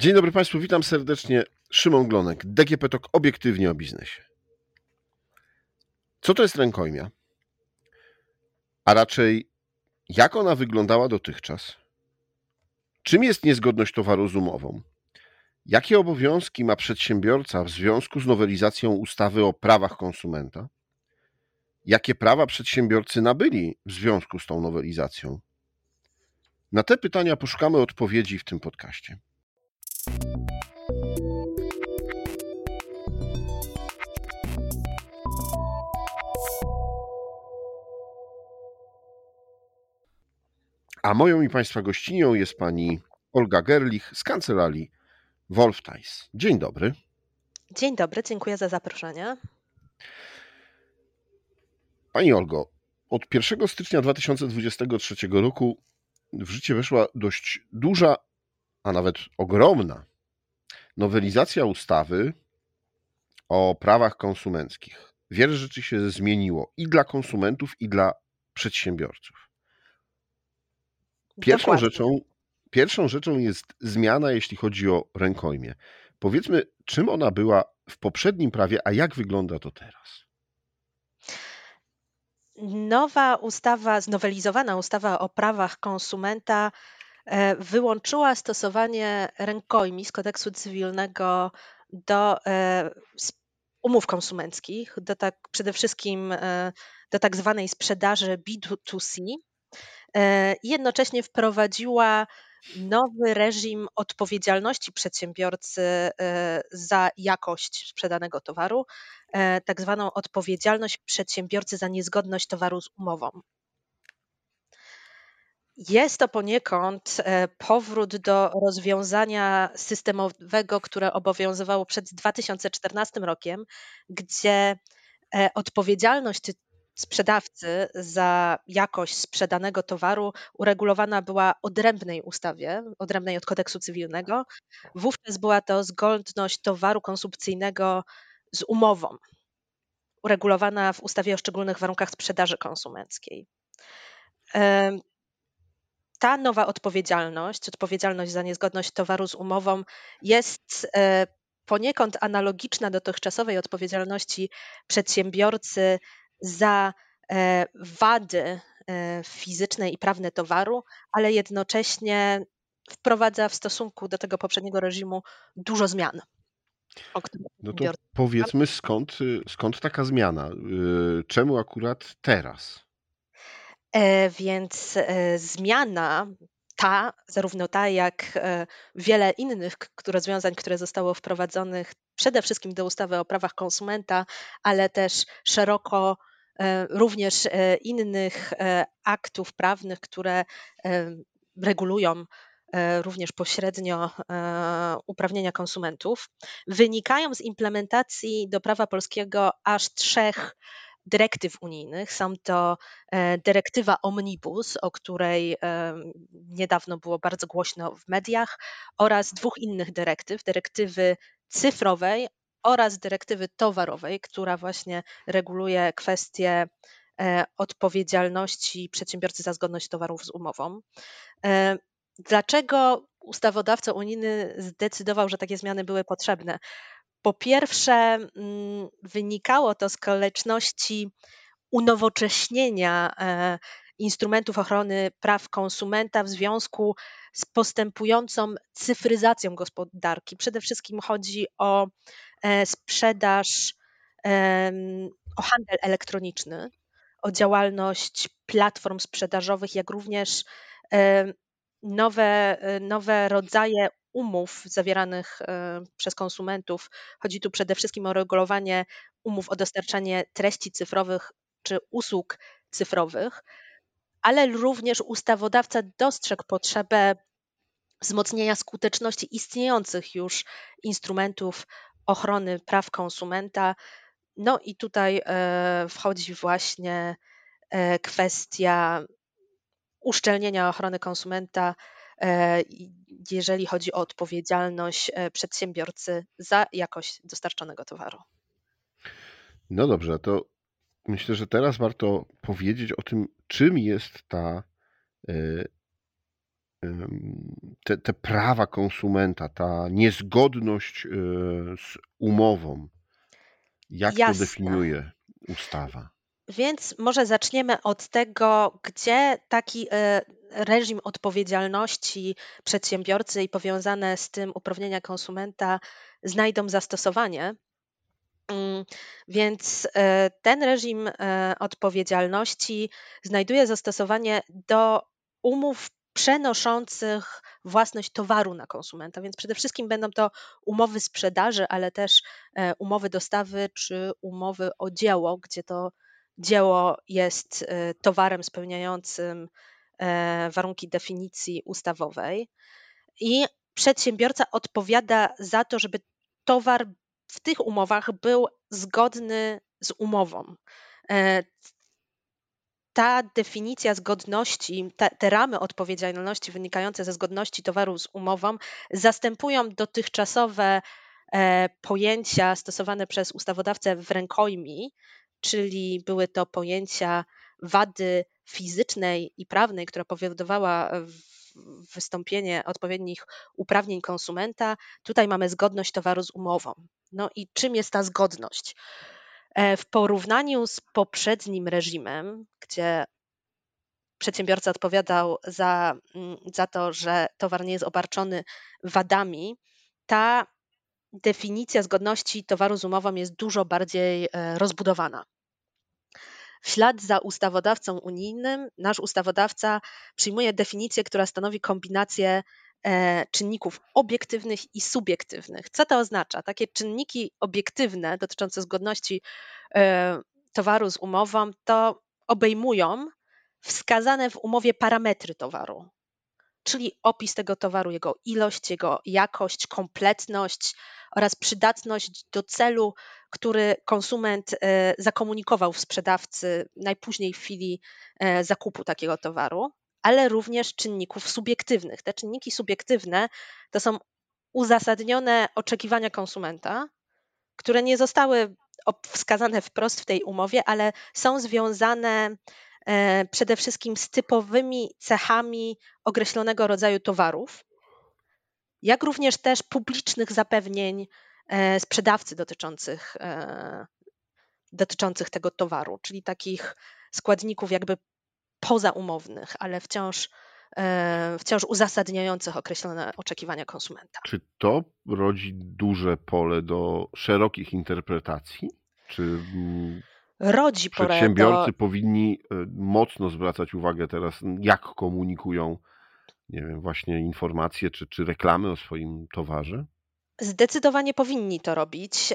Dzień dobry Państwu, witam serdecznie. Szymon Glonek, DGP TOK, obiektywnie o biznesie. Co to jest rękojmia? A raczej, jak ona wyglądała dotychczas? Czym jest niezgodność towaru z umową? Jakie obowiązki ma przedsiębiorca w związku z nowelizacją ustawy o prawach konsumenta? Jakie prawa przedsiębiorcy nabyli w związku z tą nowelizacją? Na te pytania poszukamy odpowiedzi w tym podcaście. A moją i Państwa gościnią jest pani Olga Gerlich z kancelarii Wolftais. Dzień dobry. Dzień dobry, dziękuję za zaproszenie. Pani Olgo, od 1 stycznia 2023 roku w życie weszła dość duża, a nawet ogromna nowelizacja ustawy o prawach konsumenckich. Wiele rzeczy się zmieniło i dla konsumentów, i dla przedsiębiorców. Pierwszą rzeczą, pierwszą rzeczą jest zmiana, jeśli chodzi o rękojmię. Powiedzmy, czym ona była w poprzednim prawie, a jak wygląda to teraz? Nowa ustawa, znowelizowana ustawa o prawach konsumenta wyłączyła stosowanie rękojmi z kodeksu cywilnego do e, umów konsumenckich, do tak, przede wszystkim e, do tak zwanej sprzedaży B2C, E, i jednocześnie wprowadziła nowy reżim odpowiedzialności przedsiębiorcy e, za jakość sprzedanego towaru, e, tak zwaną odpowiedzialność przedsiębiorcy za niezgodność towaru z umową. Jest to poniekąd powrót do rozwiązania systemowego, które obowiązywało przed 2014 rokiem, gdzie odpowiedzialność sprzedawcy za jakość sprzedanego towaru uregulowana była odrębnej ustawie, odrębnej od kodeksu cywilnego. Wówczas była to zgodność towaru konsumpcyjnego z umową, uregulowana w ustawie o szczególnych warunkach sprzedaży konsumenckiej. Ta nowa odpowiedzialność, odpowiedzialność za niezgodność towaru z umową, jest e, poniekąd analogiczna dotychczasowej odpowiedzialności przedsiębiorcy za e, wady e, fizyczne i prawne towaru, ale jednocześnie wprowadza w stosunku do tego poprzedniego reżimu dużo zmian. No to powiedzmy, skąd, skąd taka zmiana? Y, czemu akurat teraz? E, więc zmiana ta, zarówno ta, jak wiele innych rozwiązań, które zostały wprowadzonych przede wszystkim do ustawy o prawach konsumenta, ale też szeroko E, również e, innych e, aktów prawnych, które regulują również pośrednio uprawnienia konsumentów, wynikają z implementacji do prawa polskiego aż trzech dyrektyw unijnych. Są to dyrektywa Omnibus, o której niedawno było bardzo głośno w mediach, oraz dwóch innych dyrektyw: dyrektywy cyfrowej oraz dyrektywy towarowej, która właśnie reguluje kwestie e, odpowiedzialności przedsiębiorcy za zgodność towarów z umową. E, dlaczego ustawodawca unijny zdecydował, że takie zmiany były potrzebne? Po pierwsze, mm, wynikało to z konieczności unowocześnienia e, instrumentów ochrony praw konsumenta w związku z postępującą cyfryzacją gospodarki. Przede wszystkim chodzi o E, sprzedaż, o handel elektroniczny, o działalność platform sprzedażowych, jak również nowe, nowe rodzaje umów zawieranych e, przez konsumentów. Chodzi tu przede wszystkim o regulowanie umów o dostarczanie treści cyfrowych czy usług cyfrowych, ale również ustawodawca dostrzegł potrzebę wzmocnienia skuteczności istniejących już instrumentów ochrony praw konsumenta. No i tutaj e, wchodzi właśnie e, kwestia uszczelnienia ochrony konsumenta, jeżeli chodzi o odpowiedzialność przedsiębiorcy za jakość dostarczonego towaru. No dobrze, to myślę, że teraz warto powiedzieć o tym, czym jest ta te, te prawa konsumenta, ta niezgodność e, z umową, jak to definiuje ustawa? Więc może zaczniemy od tego, gdzie taki e, reżim odpowiedzialności przedsiębiorcy i powiązane z tym uprawnienia konsumenta znajdą zastosowanie. Mm, więc e, ten reżim e, odpowiedzialności znajduje zastosowanie do umów przenoszących własność towaru na konsumenta. Więc przede wszystkim będą to umowy sprzedaży, ale też umowy dostawy czy umowy o dzieło, gdzie to dzieło jest e, towarem spełniającym e, warunki definicji ustawowej i przedsiębiorca odpowiada za to, żeby towar w tych umowach był zgodny z umową. E, ta definicja zgodności, te, te, ramy odpowiedzialności wynikające ze zgodności towaru z umową zastępują dotychczasowe pojęcia stosowane przez ustawodawcę w rękojmi, czyli były to pojęcia wady fizycznej i prawnej, która powodowała wystąpienie odpowiednich uprawnień konsumenta. Tutaj mamy zgodność towaru z umową. No i czym jest ta zgodność? E, w porównaniu z poprzednim reżimem, gdzie przedsiębiorca odpowiadał za, mm, za to, że towar nie jest obarczony wadami, ta definicja zgodności towaru z umową jest dużo bardziej e, rozbudowana. W ślad za ustawodawcą unijnym, nasz ustawodawca przyjmuje definicję, która stanowi kombinację e, czynników obiektywnych i subiektywnych. Co to oznacza? Takie czynniki obiektywne dotyczące zgodności e, towaru z umową to obejmują wskazane w umowie parametry towaru czyli opis tego towaru, jego ilość, jego jakość, kompletność oraz przydatność do celu, który konsument e, zakomunikował w sprzedawcy najpóźniej w chwili e, zakupu takiego towaru, ale również czynników subiektywnych. Te czynniki subiektywne to są uzasadnione oczekiwania konsumenta, które nie zostały wskazane wprost w tej umowie, ale są związane E, przede wszystkim z typowymi cechami określonego rodzaju towarów, jak również też publicznych zapewnień e, sprzedawcy dotyczących, e, dotyczących tego towaru, czyli takich składników jakby pozaumownych, ale wciąż, wciąż uzasadniających określone oczekiwania konsumenta. Czy to rodzi duże pole do szerokich interpretacji? Czy mm, rodzi Przedsiębiorcy do... powinni e, mocno zwracać uwagę teraz, jak komunikują, nie wiem, właśnie informacje czy, czy reklamy o swoim towarze? Zdecydowanie powinni to robić.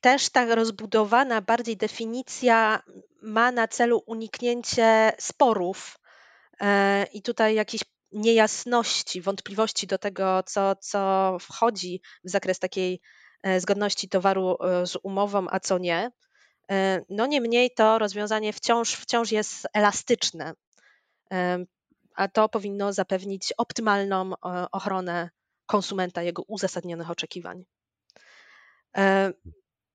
Też ta rozbudowana bardziej definicja ma na celu uniknięcie sporów e, i tutaj jakichś niejasności, wątpliwości do tego, co, co wchodzi w zakres takiej e, zgodności towaru z umową, a co nie. E, no niemniej to rozwiązanie wciąż, wciąż jest elastyczne, e, a to powinno zapewnić optymalną e, ochronę konsumenta, jego uzasadnionych oczekiwań.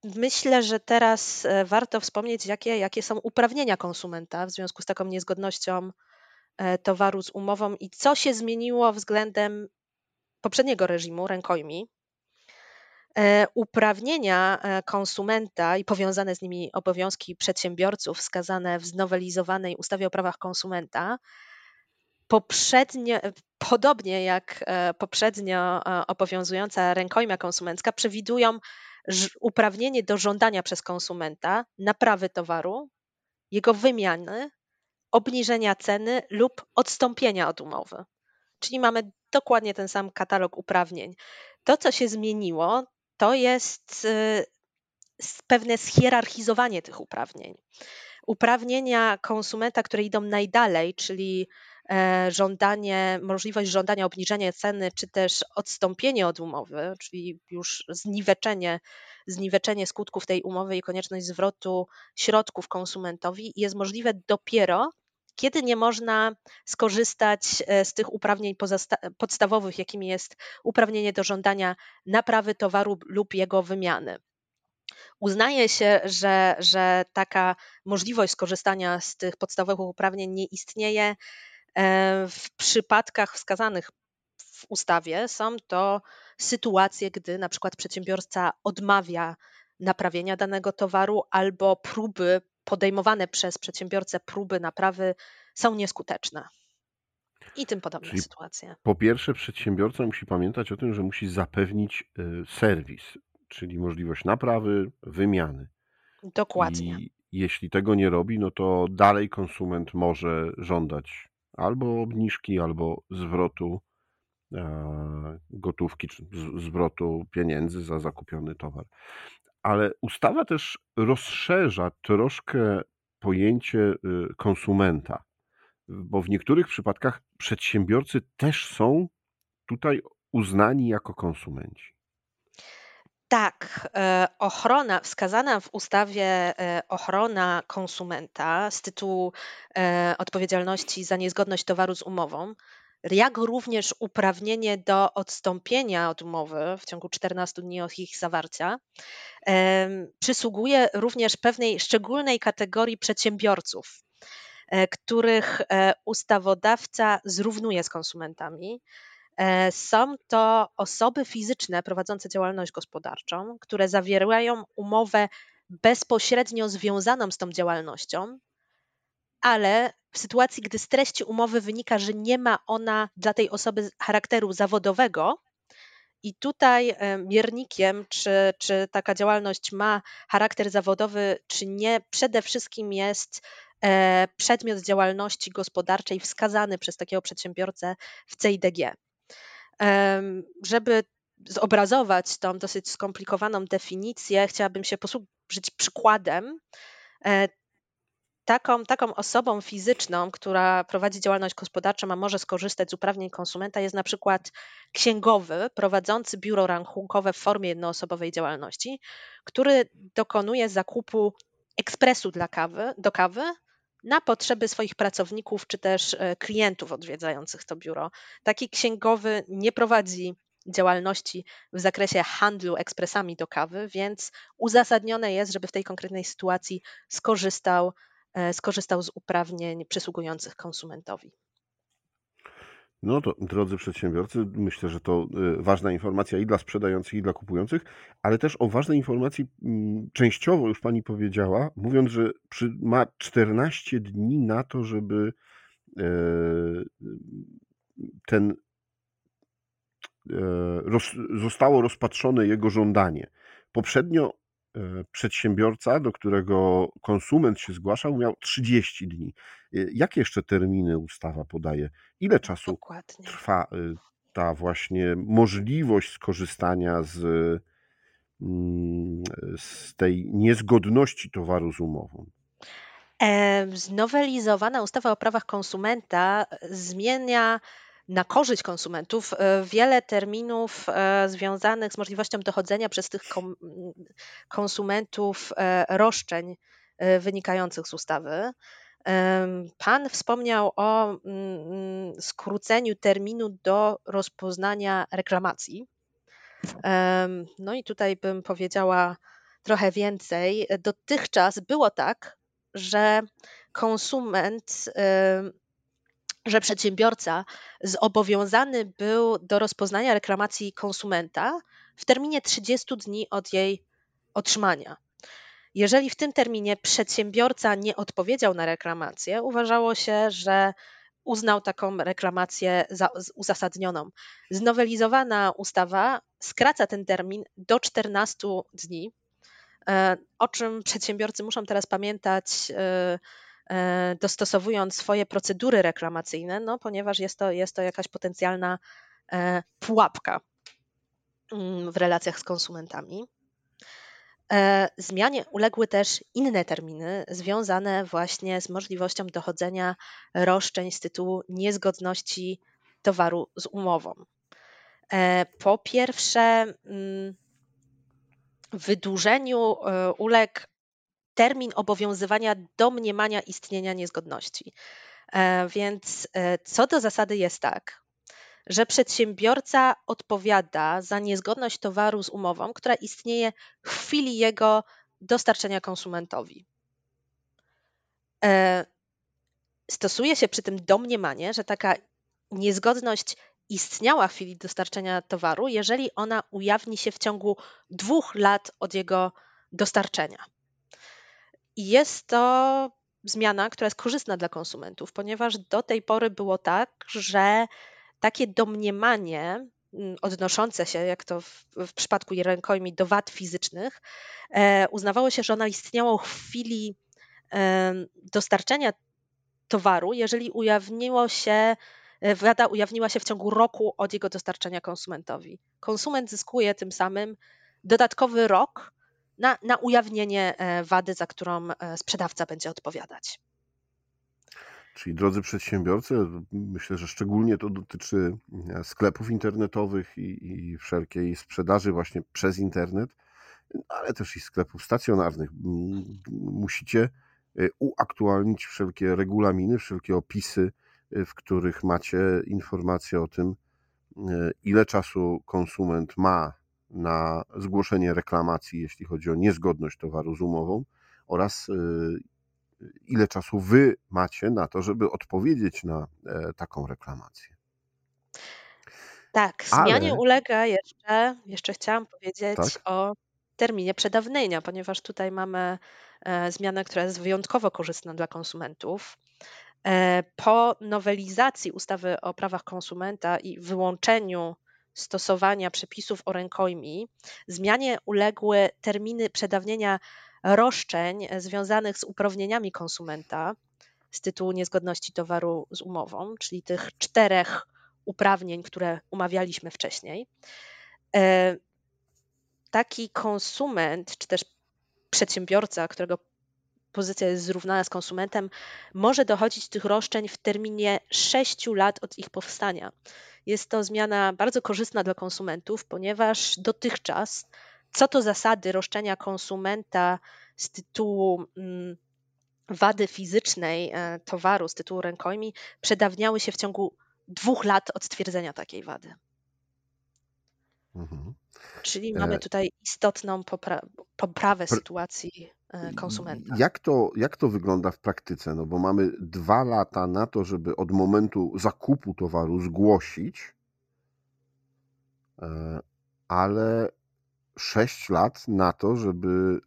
Myślę, że teraz warto wspomnieć, jakie, jakie są uprawnienia konsumenta w związku z taką niezgodnością towaru z umową i co się zmieniło względem poprzedniego reżimu rękojmi. E, uprawnienia e, konsumenta i powiązane z nimi obowiązki przedsiębiorców wskazane w znowelizowanej ustawie o prawach konsumenta poprzednio, podobnie jak e, poprzednio obowiązująca rękojmia konsumencka, przewidują uprawnienie do żądania przez konsumenta naprawy towaru, jego wymiany, obniżenia ceny lub odstąpienia od umowy. Czyli mamy dokładnie ten sam katalog uprawnień. To, co się zmieniło, to jest y, pewne schierarchizowanie tych uprawnień. Uprawnienia konsumenta, które idą najdalej, czyli e, żądanie, możliwość żądania obniżenia ceny, czy też odstąpienie od umowy, czyli już zniweczenie, zniweczenie skutków tej umowy i konieczność zwrotu środków konsumentowi jest możliwe dopiero kiedy nie można skorzystać e, z tych uprawnień podstawowych, jakimi jest uprawnienie do żądania naprawy towaru lub jego wymiany. Uznaje się, że, że taka możliwość skorzystania z tych podstawowych uprawnień nie istnieje W przypadkach wskazanych w ustawie są to sytuacje, gdy na przykład przedsiębiorca odmawia naprawienia danego towaru albo próby podejmowane przez przedsiębiorcę próby naprawy są nieskuteczne. I tym podobne Czyli sytuacje. Po pierwsze, przedsiębiorca musi pamiętać o tym, że musi zapewnić y, serwis, czyli możliwość naprawy, wymiany. Dokładnie. I jeśli tego nie robi, no to dalej konsument może żądać albo obniżki, albo zwrotu e, gotówki, czy zwrotu pieniędzy za zakupiony towar. Ale ustawa też rozszerza troszkę pojęcie y, konsumenta bo w niektórych przypadkach przedsiębiorcy też są tutaj uznani jako konsumenci. Tak, e, ochrona wskazana w ustawie e, ochrona konsumenta z tytułu e, odpowiedzialności za niezgodność towaru z umową, jak również uprawnienie do odstąpienia od umowy w ciągu 14 dni od ich zawarcia, przysługuje również pewnej szczególnej kategorii przedsiębiorców, których ustawodawca zrównuje z konsumentami. E, są to osoby fizyczne prowadzące działalność gospodarczą, które zawierają umowę bezpośrednio związaną z tą działalnością, ale w sytuacji, gdy z treści umowy wynika, że nie ma ona dla tej osoby charakteru zawodowego, i tutaj miernikiem, czy, czy taka działalność ma charakter zawodowy, czy nie, przede wszystkim jest E, przedmiot działalności gospodarczej wskazany przez takiego przedsiębiorcę w CIDG. Żeby zobrazować tą dosyć skomplikowaną definicję, chciałabym się posłużyć przykładem. E, taką, taką osobą fizyczną, która prowadzi działalność gospodarczą, a może skorzystać z uprawnień konsumenta, jest na przykład księgowy prowadzący biuro rachunkowe w formie jednoosobowej działalności, który dokonuje zakupu ekspresu dla kawy, do kawy na potrzeby swoich pracowników czy też e, klientów odwiedzających to biuro. Taki księgowy nie prowadzi działalności w zakresie handlu ekspresami do kawy, więc uzasadnione jest, żeby w tej konkretnej sytuacji skorzystał, e, skorzystał z uprawnień przysługujących konsumentowi. No to drodzy przedsiębiorcy, myślę, że to y, ważna informacja i dla sprzedających, i dla kupujących, ale też o ważnej informacji mm, częściowo już Pani powiedziała, mówiąc, że przy, ma 14 dni na to, żeby e, ten e, roz, zostało rozpatrzone jego żądanie. Poprzednio e, przedsiębiorca, do którego konsument się zgłaszał, miał 30 dni. Y, jakie jeszcze terminy ustawa podaje? Ile czasu Dokładnie. trwa y, ta właśnie możliwość skorzystania z, mm, z tej niezgodności towaru z umową? Znowelizowana ustawa o prawach konsumenta e, zmienia na korzyść konsumentów e, wiele terminów e, związanych z możliwością dochodzenia przez tych konsumentów roszczeń wynikających z ustawy. Pan wspomniał o mm, mm, skróceniu terminu do rozpoznania reklamacji. No i tutaj bym powiedziała trochę więcej. Dotychczas było tak, że konsument, że przedsiębiorca zobowiązany był do rozpoznania reklamacji konsumenta w terminie 30 dni od jej otrzymania. Jeżeli w tym terminie przedsiębiorca nie odpowiedział na reklamację, uważało się, że uznał taką reklamację za uzasadnioną. Znowelizowana ustawa skraca ten termin do 14 dni, e, o czym przedsiębiorcy muszą teraz pamiętać, e, e, dostosowując swoje procedury reklamacyjne, no, ponieważ jest to, jest to jakaś potencjalna pułapka mm, w relacjach z konsumentami. E, zmianie uległy też inne terminy związane właśnie z możliwością dochodzenia roszczeń z tytułu niezgodności towaru z umową. E, po pierwsze, mm, wydłużeniu e, uległ termin obowiązywania domniemania istnienia niezgodności. Więc co do zasady jest tak, że przedsiębiorca odpowiada za niezgodność towaru z umową, która istnieje w chwili jego dostarczenia konsumentowi. E, stosuje się przy tym domniemanie, że taka niezgodność istniała w chwili dostarczenia towaru, jeżeli ona ujawni się w ciągu dwóch lat od jego dostarczenia. I jest to zmiana, która jest korzystna dla konsumentów, ponieważ do tej pory było tak, że takie domniemanie mm, odnoszące się, jak to w, w przypadku rękojmi, do wad fizycznych, e, uznawało się, że ona istniała w chwili e, dostarczenia towaru, jeżeli ujawniło się, e, wada ujawniła się w ciągu roku od jego dostarczenia konsumentowi. Konsument zyskuje tym samym dodatkowy rok na, na ujawnienie e, wady, za którą e, sprzedawca będzie odpowiadać. Czyli drodzy przedsiębiorcy, myślę, że szczególnie to dotyczy sklepów internetowych i, i wszelkiej sprzedaży właśnie przez internet, ale też i sklepów stacjonarnych. Musicie Y, uaktualnić wszelkie regulaminy, wszelkie opisy, y, w których macie informacje o tym, ile czasu konsument ma na zgłoszenie reklamacji, jeśli chodzi o niezgodność towaru z umową, oraz ile czasu wy macie na to, żeby odpowiedzieć na e, taką reklamację. Tak, zmianie Ale... ulega jeszcze, jeszcze chciałam powiedzieć tak? o terminie przedawnienia, ponieważ tutaj mamy E, zmianę, która jest wyjątkowo korzystna dla konsumentów. E, po nowelizacji ustawy o prawach konsumenta i wyłączeniu stosowania przepisów o rękojmi, zmianie uległy terminy przedawnienia roszczeń związanych z uprawnieniami konsumenta z tytułu niezgodności towaru z umową, czyli tych czterech uprawnień, które umawialiśmy wcześniej. E, taki konsument, czy też przedsiębiorca, którego pozycja jest zrównana z konsumentem, może dochodzić tych roszczeń w terminie 6 lat od ich powstania. Jest to zmiana bardzo korzystna dla konsumentów, ponieważ dotychczas co to zasady roszczenia konsumenta z tytułu mm, wady fizycznej e, towaru, z tytułu rękojmi, przedawniały się w ciągu dwóch lat od stwierdzenia takiej wady. Mhm. Czyli mamy e, tutaj istotną popra poprawę sytuacji e, konsumenta. Jak to, jak to wygląda w praktyce? No bo mamy dwa lata na to, żeby od momentu zakupu towaru zgłosić, ale sześć lat na to, żeby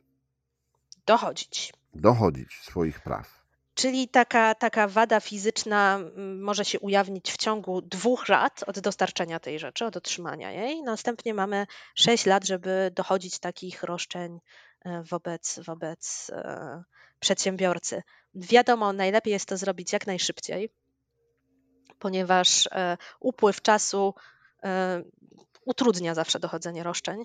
dochodzić. Dochodzić swoich praw. Czyli taka, taka wada fizyczna może się ujawnić w ciągu dwóch lat od dostarczenia tej rzeczy, od otrzymania jej. Następnie mamy sześć lat, żeby dochodzić takich roszczeń e, wobec, wobec e, przedsiębiorcy. Wiadomo, najlepiej jest to zrobić jak najszybciej, ponieważ e, upływ czasu utrudnia zawsze dochodzenie roszczeń.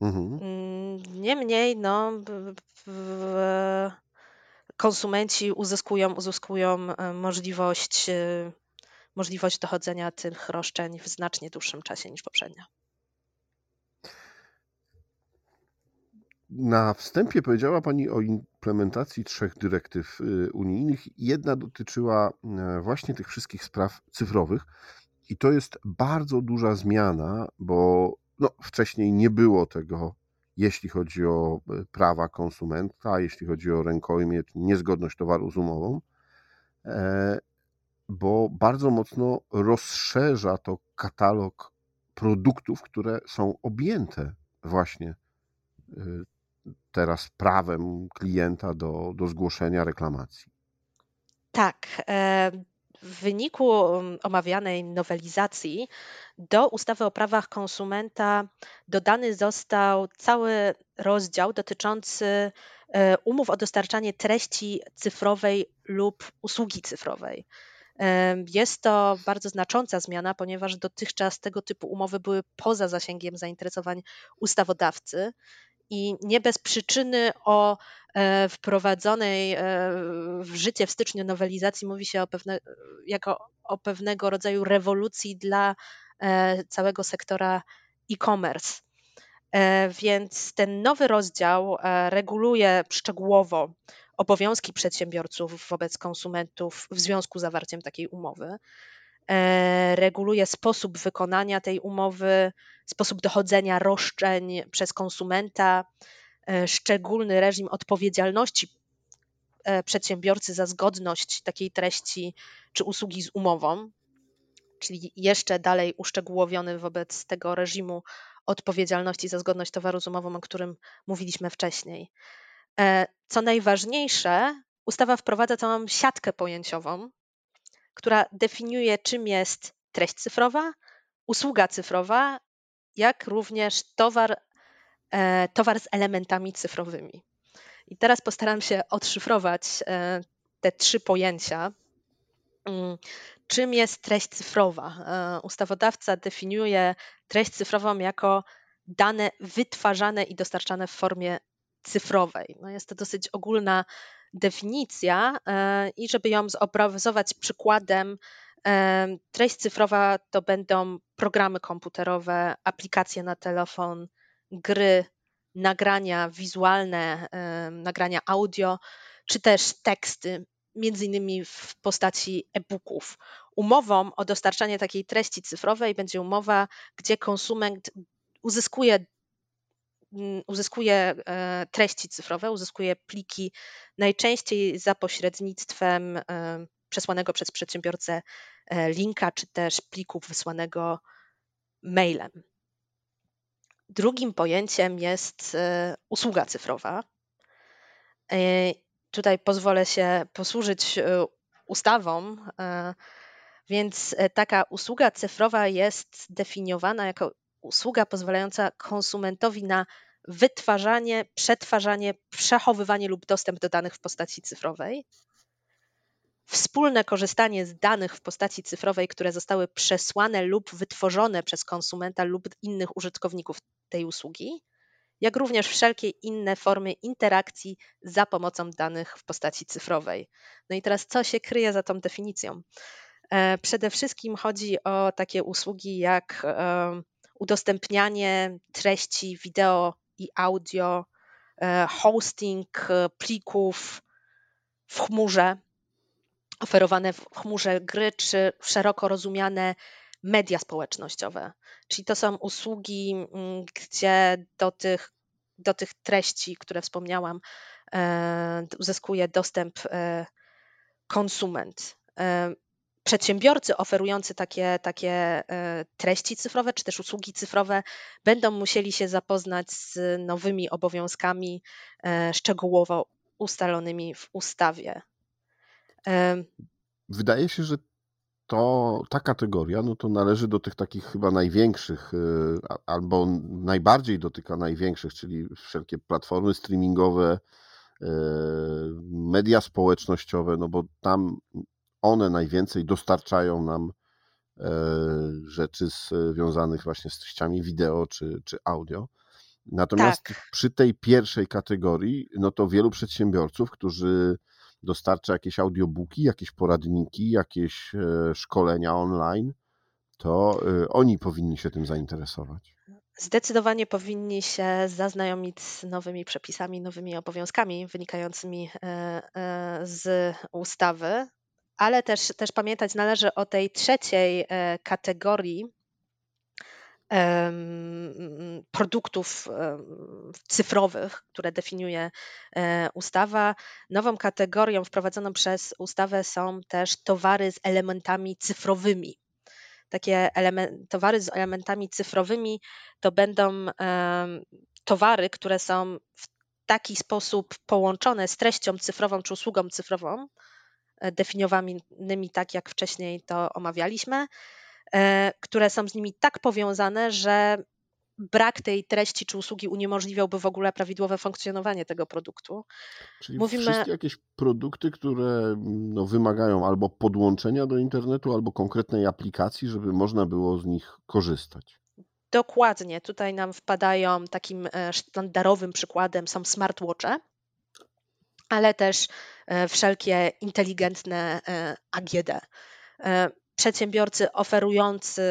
Mhm. Mm, niemniej, no, konsumenci uzyskują, uzyskują e, możliwość, e, możliwość dochodzenia tych roszczeń w znacznie dłuższym czasie niż poprzednio. Na wstępie powiedziała Pani o implementacji trzech dyrektyw y, unijnych. Jedna dotyczyła e, właśnie tych wszystkich spraw cyfrowych. I to jest bardzo duża zmiana, bo no, wcześniej nie było tego jeśli chodzi o e, prawa konsumenta, jeśli chodzi o rękojmie, niezgodność towaru z umową, e, bo bardzo mocno rozszerza to katalog produktów, które są objęte właśnie e, teraz prawem klienta do, do zgłoszenia reklamacji. Tak. W wyniku um, omawianej nowelizacji do ustawy o prawach konsumenta dodany został cały rozdział dotyczący e, umów o dostarczanie treści cyfrowej lub usługi cyfrowej. E, jest to bardzo znacząca zmiana, ponieważ dotychczas tego typu umowy były poza zasięgiem zainteresowań ustawodawcy i nie bez przyczyny o e, wprowadzonej e, w życie w styczniu nowelizacji mówi się o pewne, jako o pewnego rodzaju rewolucji dla e, całego sektora e-commerce. Więc ten nowy rozdział reguluje szczegółowo obowiązki przedsiębiorców wobec konsumentów w związku z zawarciem takiej umowy. E, reguluje sposób wykonania tej umowy, sposób dochodzenia roszczeń przez konsumenta, e, szczególny reżim odpowiedzialności przedsiębiorcy za zgodność takiej treści czy usługi z umową, czyli jeszcze dalej uszczegółowiony wobec tego reżimu odpowiedzialności za zgodność towaru z umową, o którym mówiliśmy wcześniej. E, co najważniejsze, ustawa wprowadza całą siatkę pojęciową, która definiuje, czym jest treść cyfrowa, usługa cyfrowa, jak również towar, e, towar z elementami cyfrowymi. I teraz postaram się odszyfrować e, te trzy pojęcia. Mm, czym jest treść cyfrowa? Ustawodawca definiuje treść cyfrową jako dane wytwarzane i dostarczane w formie cyfrowej. No jest to dosyć ogólna definicja e, i żeby ją zobrazować przykładem, e, treść cyfrowa to będą programy komputerowe, aplikacje na telefon, gry, nagrania wizualne, e, nagrania audio, czy też teksty, między innymi w postaci e-booków. Umową o dostarczanie takiej treści cyfrowej będzie umowa, gdzie konsument uzyskuje uzyskuje e, treści cyfrowe, uzyskuje pliki najczęściej za pośrednictwem e, przesłanego przez przedsiębiorcę e, linka, czy też pliku wysłanego mailem. Drugim pojęciem jest usługa cyfrowa. Tutaj pozwolę się posłużyć ustawą, więc taka usługa cyfrowa jest definiowana jako usługa pozwalająca konsumentowi na wytwarzanie, przetwarzanie, przechowywanie lub dostęp do danych w postaci cyfrowej, wspólne korzystanie z danych w postaci cyfrowej, które zostały przesłane lub wytworzone przez konsumenta lub innych użytkowników tej usługi, jak również wszelkie inne formy interakcji za pomocą danych w postaci cyfrowej. No i teraz co się kryje za tą definicją? E, przede wszystkim chodzi o takie usługi jak udostępnianie treści wideo i audio, e, hosting e, plików w chmurze, oferowane w chmurze gry, czy szeroko rozumiane media społecznościowe. Czyli to są usługi, gdzie do tych, do tych treści, które wspomniałam, e, uzyskuje dostęp konsument przedsiębiorcy oferujący takie, takie e, treści cyfrowe czy też usługi cyfrowe będą musieli się zapoznać z nowymi obowiązkami e, szczegółowo ustalonymi w ustawie. E, Wydaje się, że to ta kategoria no to należy do tych takich chyba największych, albo najbardziej dotyka największych, czyli wszelkie platformy streamingowe, media społecznościowe, no bo tam one najwięcej dostarczają nam e, rzeczy związanych właśnie z treściami wideo czy, czy audio. Natomiast tak. przy tej pierwszej kategorii, no to wielu przedsiębiorców, którzy dostarcza jakieś audiobooki, jakieś poradniki, jakieś e, szkolenia online, to e, oni powinni się tym zainteresować. Zdecydowanie powinni się zaznajomić z nowymi przepisami, nowymi obowiązkami wynikającymi z ustawy ale też, też pamiętać należy o tej trzeciej e, kategorii produktów cyfrowych, które definiuje e, ustawa. Nową kategorią wprowadzoną przez ustawę są też towary z elementami cyfrowymi. Takie element, towary z elementami cyfrowymi to będą towary, które są w taki sposób połączone z treścią cyfrową czy usługą cyfrową, definiowanymi tak, jak wcześniej to omawialiśmy, e, które są z nimi tak powiązane, że brak tej treści czy usługi uniemożliwiałby w ogóle prawidłowe funkcjonowanie tego produktu. Czyli Mówimy... wszystkie jakieś produkty, które no, wymagają albo podłączenia do internetu, albo konkretnej aplikacji, żeby można było z nich korzystać. Dokładnie. Tutaj nam wpadają takim e, sztandarowym przykładem są smartwatche, ale też e, wszelkie inteligentne e, AGD. E, przedsiębiorcy oferujący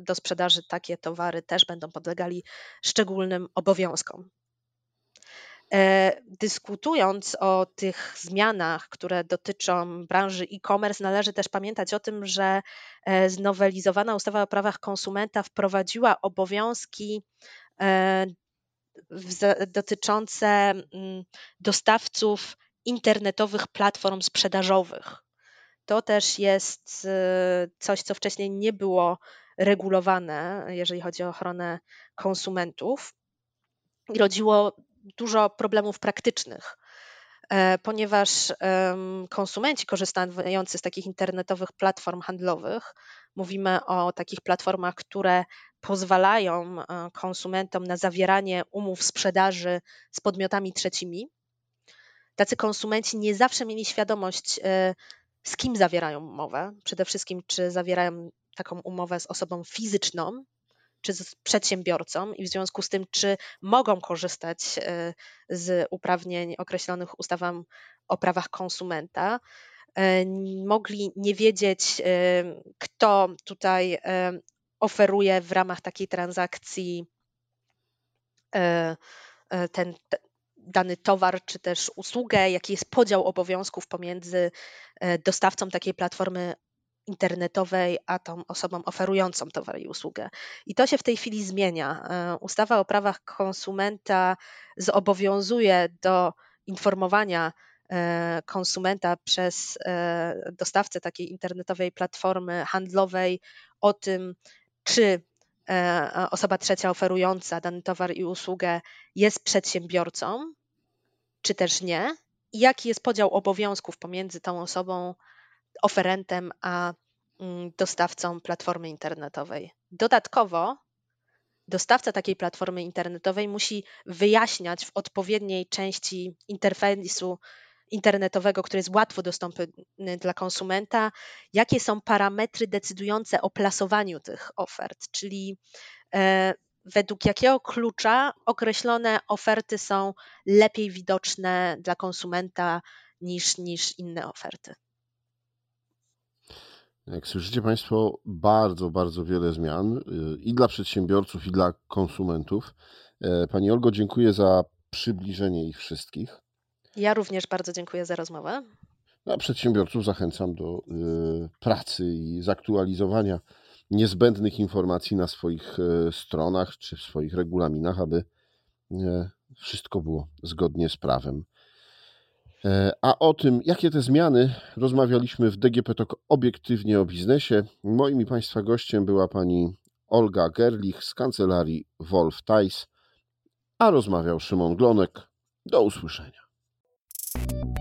do sprzedaży takie towary też będą podlegali szczególnym obowiązkom. Dyskutując o tych zmianach, które dotyczą branży e-commerce, należy też pamiętać o tym, że znowelizowana ustawa o prawach konsumenta wprowadziła obowiązki dotyczące mm, dostawców internetowych platform sprzedażowych. To też jest e, coś, co wcześniej nie było regulowane, jeżeli chodzi o ochronę konsumentów, i rodziło dużo problemów praktycznych, e, ponieważ konsumenci korzystający z takich internetowych platform handlowych, mówimy o takich platformach, które pozwalają e, konsumentom na zawieranie umów sprzedaży z podmiotami trzecimi. Tacy konsumenci nie zawsze mieli świadomość, e, z kim zawierają umowę. Przede wszystkim, czy zawierają taką umowę z osobą fizyczną, czy z przedsiębiorcą, i w związku z tym, czy mogą korzystać e, z uprawnień określonych ustawą o prawach konsumenta. Mogli nie wiedzieć, kto tutaj oferuje w ramach takiej transakcji e, e, ten dany towar czy też usługę, jaki jest podział obowiązków pomiędzy e, dostawcą takiej platformy internetowej, a tą osobą oferującą towar i usługę. I to się w tej chwili zmienia. Ustawa o prawach konsumenta zobowiązuje do informowania konsumenta przez dostawcę takiej internetowej platformy handlowej o tym, czy e, osoba trzecia oferująca dany towar i usługę jest przedsiębiorcą, czy też nie, i jaki jest podział obowiązków pomiędzy tą osobą, oferentem, a mm, dostawcą platformy internetowej. Dodatkowo dostawca takiej platformy internetowej musi wyjaśniać w odpowiedniej części interfejsu internetowego, który jest łatwo dostępny dla konsumenta, jakie są parametry decydujące o plasowaniu tych ofert, czyli e, według jakiego klucza określone oferty są lepiej widoczne dla konsumenta niż, niż inne oferty. Jak słyszycie Państwo, bardzo, bardzo wiele zmian y, i dla przedsiębiorców, i dla konsumentów. E, Pani Olgo, dziękuję za przybliżenie ich wszystkich. Ja również bardzo dziękuję za rozmowę. A przedsiębiorców zachęcam do y, pracy i zaktualizowania niezbędnych informacji na swoich y, stronach czy w swoich regulaminach, aby y, wszystko było zgodnie z prawem. E, a o tym, jakie te zmiany, rozmawialiśmy w DGP Talk obiektywnie o biznesie. Moim i Państwa gościem była pani Olga Gerlich z kancelarii Wolf Tais, a rozmawiał Szymon Glonek. Do usłyszenia. Thanks.